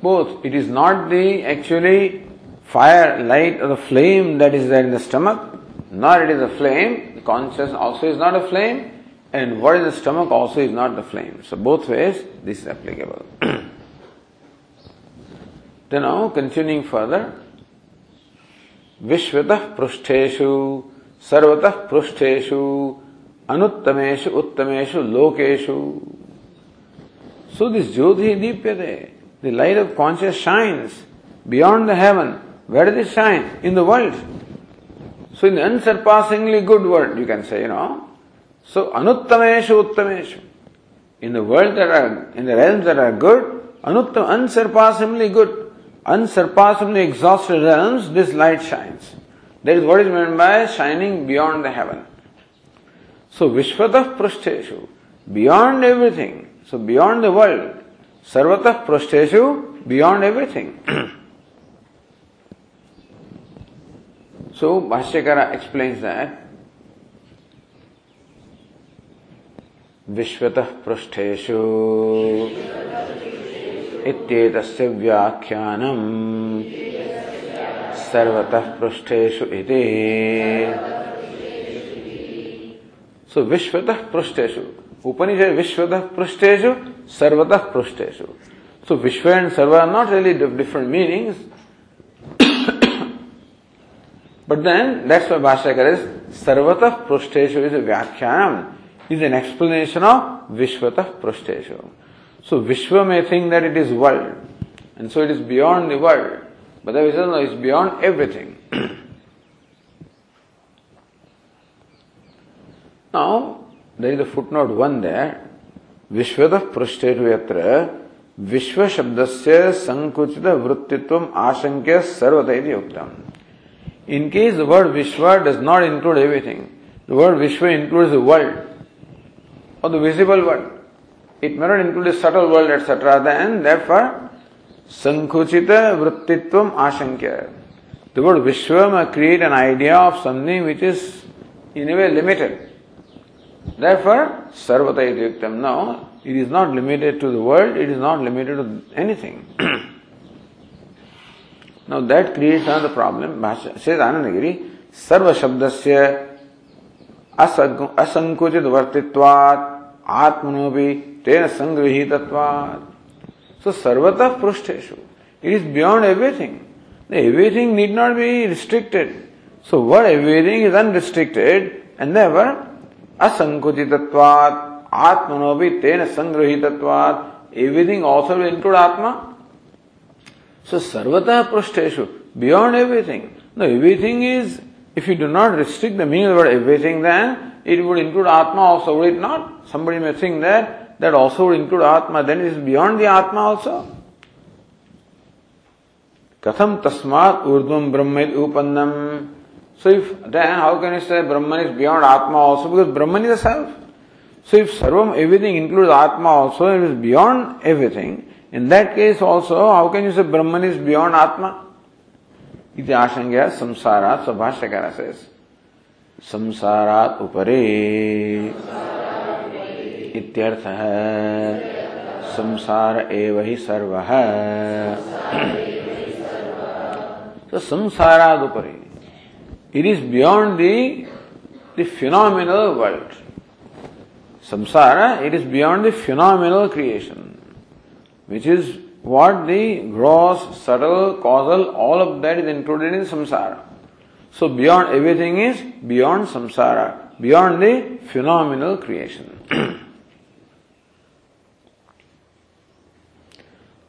A: both it is not the actually fire light or the flame that is there in the stomach nor it is a flame. The conscious also is not a flame, and what is the stomach also is not the flame. So both ways this is applicable. then now continuing further, Vishvatah Prushteshu Sarvatah Prushteshu Anuttameshu Uttameshu Lokeshu. So this Jyoti Deepyate, the light of conscious shines beyond the heaven. Where does it shine? In the world. So in unsurpassingly good world, you can say, you know. So anuttameshu uttameshu. In the world that are, in the realms that are good, anuttam, unsurpassingly good, unsurpassingly exhausted realms, this light shines. That is what is meant by shining beyond the heaven. So Vishvatah Prushteshu, beyond everything, so beyond the world, Sarvatah Prushteshu, beyond everything. so, Bhashyakara explains that विश्वतः पृष्ठेषु इत्येतस्य व्याख्यानम् सर्वतः पृष्ठेषु इति सो विश्वतः पृष्ठेषु उपनिषद विश्वतः पृष्ठेषु सर्वतः पृष्ठेषु so विश्व and serve are not really different meanings But then that's why Bhashyakar is Sarvatah Prushteshu is a Vyakhyanam, is an explanation of Vishvatah Prushteshu. So Vishwa may think that it is world, and so it is beyond the world. But the says no, it's beyond everything. now, there is a footnote 1 there. Vishvatah Prushteshu yatra विश्व शब्द से संकुचित वृत्तित्व आशंक्य सर्वत उत्तम In case the word Vishwa does not include everything, the word Vishwa includes the world or the visible world. It may not include the subtle world, etc. Then, therefore, Sankuchita Vrittitvam Ashankya. The word Vishwa may create an idea of something which is in a way limited. Therefore, Sarvata Yuktam. No, it is not limited to the world, it is not limited to anything. Now that creates another problem. Bhasha, says Anandagiri, Sarva Shabdasya असंकुचित वर्तित्वात् आत्मनोपि तेन संगृहीतत्वात् so सर्वतः पृष्ठेषु it is beyond everything everything need not be restricted so word everything is unrestricted and देवर असंकुचितत्वात् आत्मनोपि तेन संगृहीतत्वात् everything also will include आत्मा So sarvata prushteshu, beyond everything. No, everything is, if you do not restrict the meaning of the word everything, then it would include Atma also, would it not? Somebody may think that that also would include Atma, then it is beyond the Atma also. Katham tasmat urdvam brahmid upannam. So if then how can you say Brahman is beyond Atma also? Because Brahman is a self. So if Sarvam everything includes Atma also, it is beyond everything. In that case also, how can you say Brahman is beyond Atma? इति आशंक्य संसारात् स्वभाष्यकार cess संसारात् उपरे। इत्यर्थ है संसार एव ही सर्व। तो संसाराद उपरे। It is beyond the the phenomenal world संसार it is beyond the phenomenal creation which is what the gross, subtle, causal, all of that is included in samsara. So beyond everything is beyond samsara, beyond the phenomenal creation.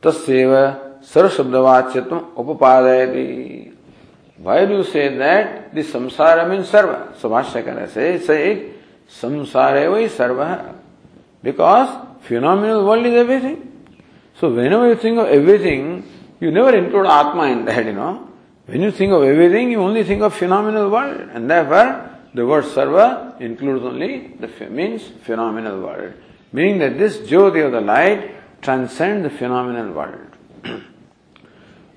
A: तस्व सर्वशब्दवाच्यत्व उपादयति Why do you say that the samsara means sarva? So Bhashyakara says, say, samsara vai sarva. Because phenomenal world is everything. so whenever you think of everything, you never include Atma in that, you know. When you think of everything, you only think of phenomenal world. And therefore, the word sarva includes only the means phenomenal world. Meaning that this jyoti of the light transcends the phenomenal world.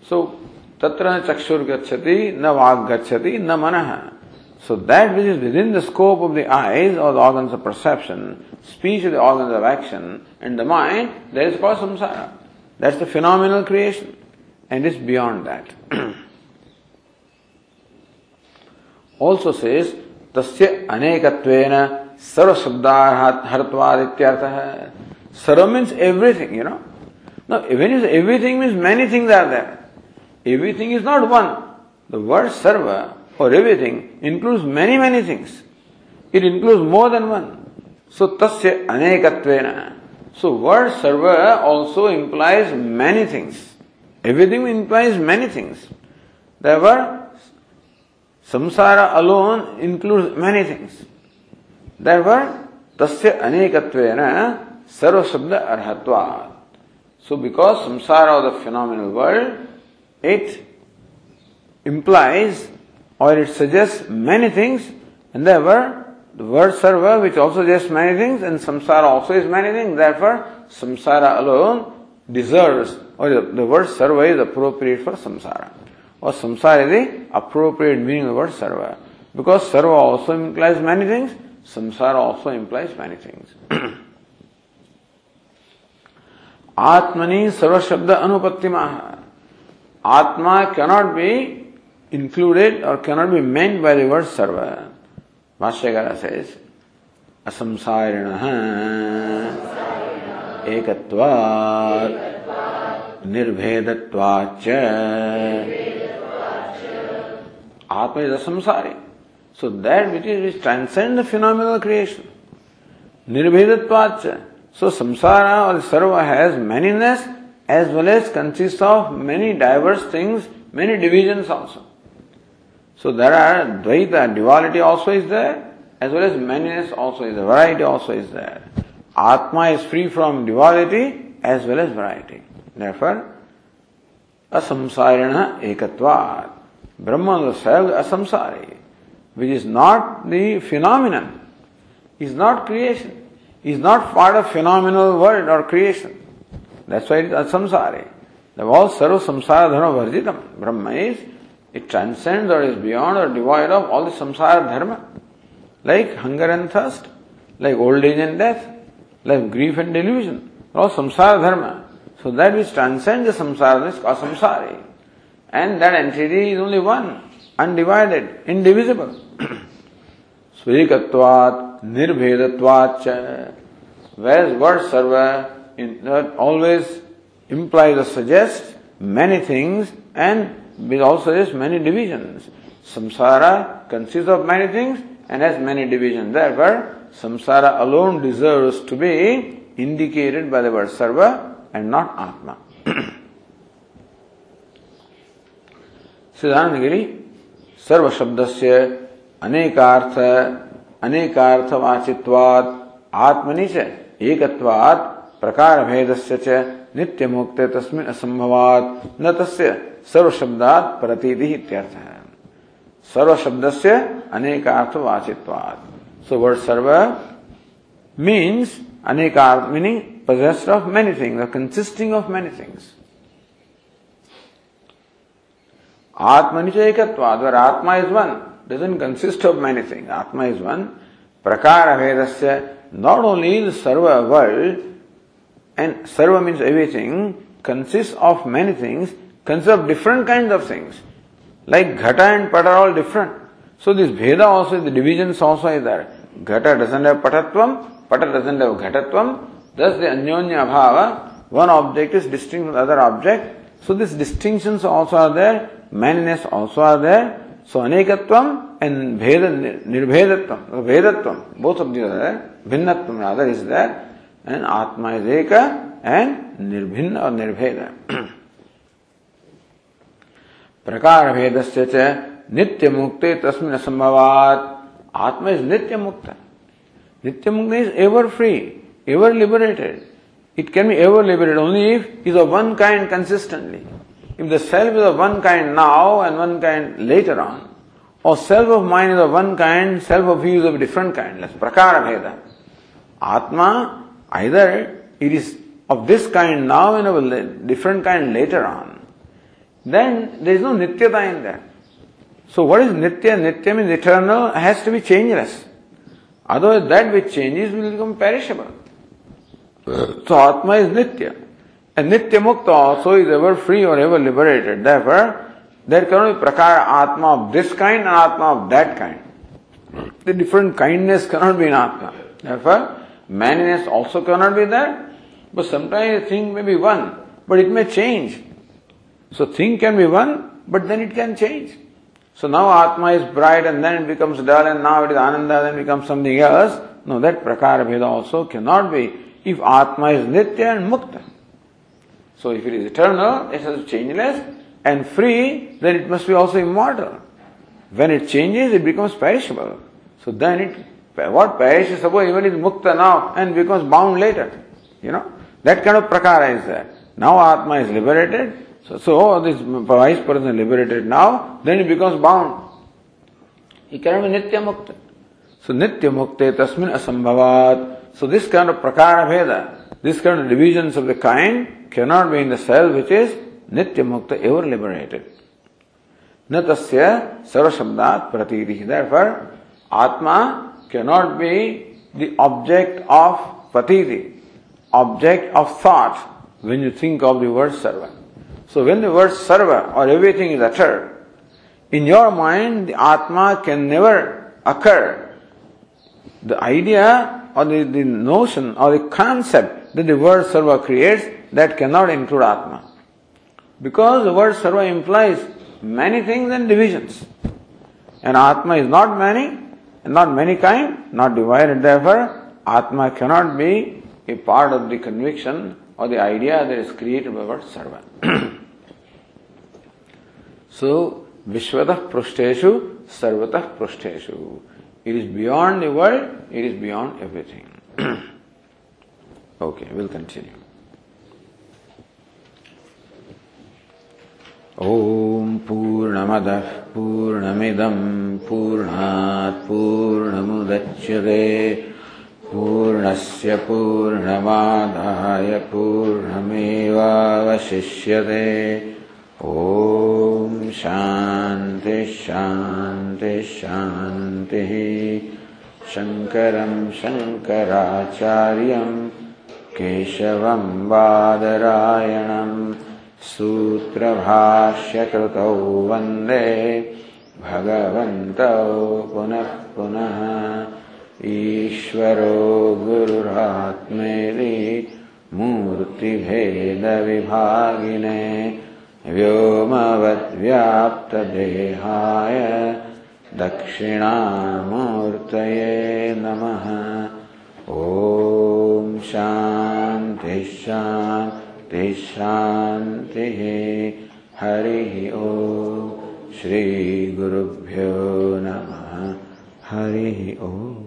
A: so, tatra chakshur gacchati, na vag gacchati, na manaha. So that which is within the scope of the eyes or the organs of perception, speech is the organs of action, and the mind, that is called samsara. That's the phenomenal creation. And it's beyond that. also says, Tasya anekatvena sarva shabdar hartvad ityartha. Sarva means everything, you know. Now, everything means many things are there. Everything is not one. The word sarva or everything includes many, many things. It includes more than one. So, tasya anekatvena. So, word sarva also implies many things. Everything implies many things. Therefore, samsara alone includes many things. Therefore, tasya anekatvena sarva shabda. So, because samsara of the phenomenal world, it implies or it suggests many things, and therefore the word sarva, which also suggests many things, and samsara also is many things, therefore samsara alone deserves, or the, word sarva is appropriate for samsara. Or samsara is the appropriate meaning of the word sarva. Because sarva also implies many things, samsara also implies many things. Sarva shabda anupattimaha. Atma cannot be included or cannot be meant by the word sarva. Bhashyakara says, asamsarinah ekatvat nirvedatvacha Atma is asamsari. So that which is which transcends the phenomenal creation. Nirvedatvacha. So samsara or sarva has manyness as well as consists of many diverse things, many divisions also. So there are Dvaita, duality also is there, as well as manyness also is there, variety also is there. Atma is free from duality as well as variety. Therefore, asamsarina ekatvat. Brahman self asamsari, which is not the phenomenon, is not creation, is not part of phenomenal world or creation. That's why it is asamsari. The all sarva samsara dharma varjitam. Brahma is it transcends or is beyond or devoid of all the samsara dharma, like hunger and thirst, like old age and death, like grief and delusion, all samsara dharma. So that which transcends the samsara is called samsari. And that entity is only one, undivided, indivisible. Svirikatvat, nirbhedatvat, whereas word that always implies or suggests many things and which also has many divisions. Samsara consists of many things and has many divisions. Therefore, samsara alone deserves to be indicated by the word sarva and not atma. सिद्धांतगिरी सर्व शब्द से अनेकार्थ अनेकार्थवाचित्वात् आत्मनि च एकत्वात् प्रकार भेदस्य च नित्य मुक्ते तस्मिन् असंभवात् न तस्य सर्व शब्दात प्रतिदि इत्यर्थ। है सर्व शब्द से अनेक अर्थ वाचित्वाद सो वर्ड सर्व मीन्स अनेक अर्थ meaning possessed of many things consisting of many things आत्मनिच एक आत्मा is one doesn't consist of many thing आत्मा इज़ वन प्रकार भेद से नॉट ओनली इज़ सर्व world and serve means everything consist of many things of different kinds of things. Like Ghata and Pata are all different. So this Veda also, the divisions also is there. Ghata doesn't have Patatvam, Pata doesn't have Ghatatvam. Thus the Anyonya Bhava, one object is distinct from the other object. So these distinctions also are there, manliness also are there. So Anekatvam and Veda, Nirbhedatvam, Vedatvam, both of these are there. Bhinnatvam rather is there. And Atma is Eka and Nirbhinna or Nirbheda. प्रकार भेद से नित्य मुक्ते तस्मिन असंभवात आत्मा is नित्य मुक्त नित्य मुक्त is ever free ever liberated it can be ever liberated only if is of one kind consistently if the self is of one kind now and one kind later on or self of mind is of one kind self of you is of different kind प्रकार भेद आत्मा is of this kind now and of a different kind later on then there is no nityata in that. So what is nitya? Nitya means eternal, has to be changeless. Otherwise that which changes will become perishable. So Atma is nitya. And Nitya Mukta also is ever free or ever liberated. Therefore, there cannot be Prakara Atma of this kind and Atma of that kind. The different kindness cannot be in Atma. Therefore, manliness also cannot be there. But sometimes a thing may be one, but it may change. So thing can be one, but then it can change. So now Atma is bright and then it becomes dull and now it is Ananda, then becomes something else. No, that Prakara Bheda also cannot be if Atma is Nitya and Mukta. So if it is eternal, it is changeless and free, then it must be also immortal. When it changes, it becomes perishable. So then it, what perishes, suppose even is Mukta now and becomes bound later. You know, that kind of Prakara is there. Now Atma is liberated, so, so oh, this vice person liberated now, then he becomes bound. He cannot be nitya mukta. So nitya mukte tasmin asambhavat. So this kind of prakara bheda, this kind of divisions of the kind cannot be in the self which is nitya mukta ever liberated. न Sarasamdat सर्वशब्दात Therefore, Atma cannot be the object of object object of thought when you think of the word servant. So when the word sarva or everything is uttered, in your mind the Atma can never occur. The idea or the, the notion or the concept that the word sarva creates, that cannot include Atma. Because the word sarva implies many things and divisions. And Atma is not many, not many kind, not divided. Therefore, Atma cannot be a part of the conviction or the idea that is created by the word sarva. So, Vishwatah Prushteshu, Sarvatah Prushteshu. It is beyond the world, it is beyond everything. okay, we'll continue. ॐ पूर्णमदः पूर्णमिदम् पूर्णात् पूर्णमुदच्यते पूर्णस्य पूर्णमादाय पूर्णमेवावशिष्यते ॐ शान्ति शान्ति शान्तिः। शङ्करं शङ्कराचार्यं केशवं बादरायणं सूत्रभाष्यकृतौ वन्दे भगवन्तौ पुनः पुनः। ईश्वरो गुरुरात्मेति मूर्तिभेदविभागिने व्योमवद्व्याप्तदेहाय दक्षिणामूर्तये नमः। ॐ शान्तिः शान्तिः शान्तिः हरिः ॐ। श्रीगुरुभ्यो नमः। हरिः ॐ।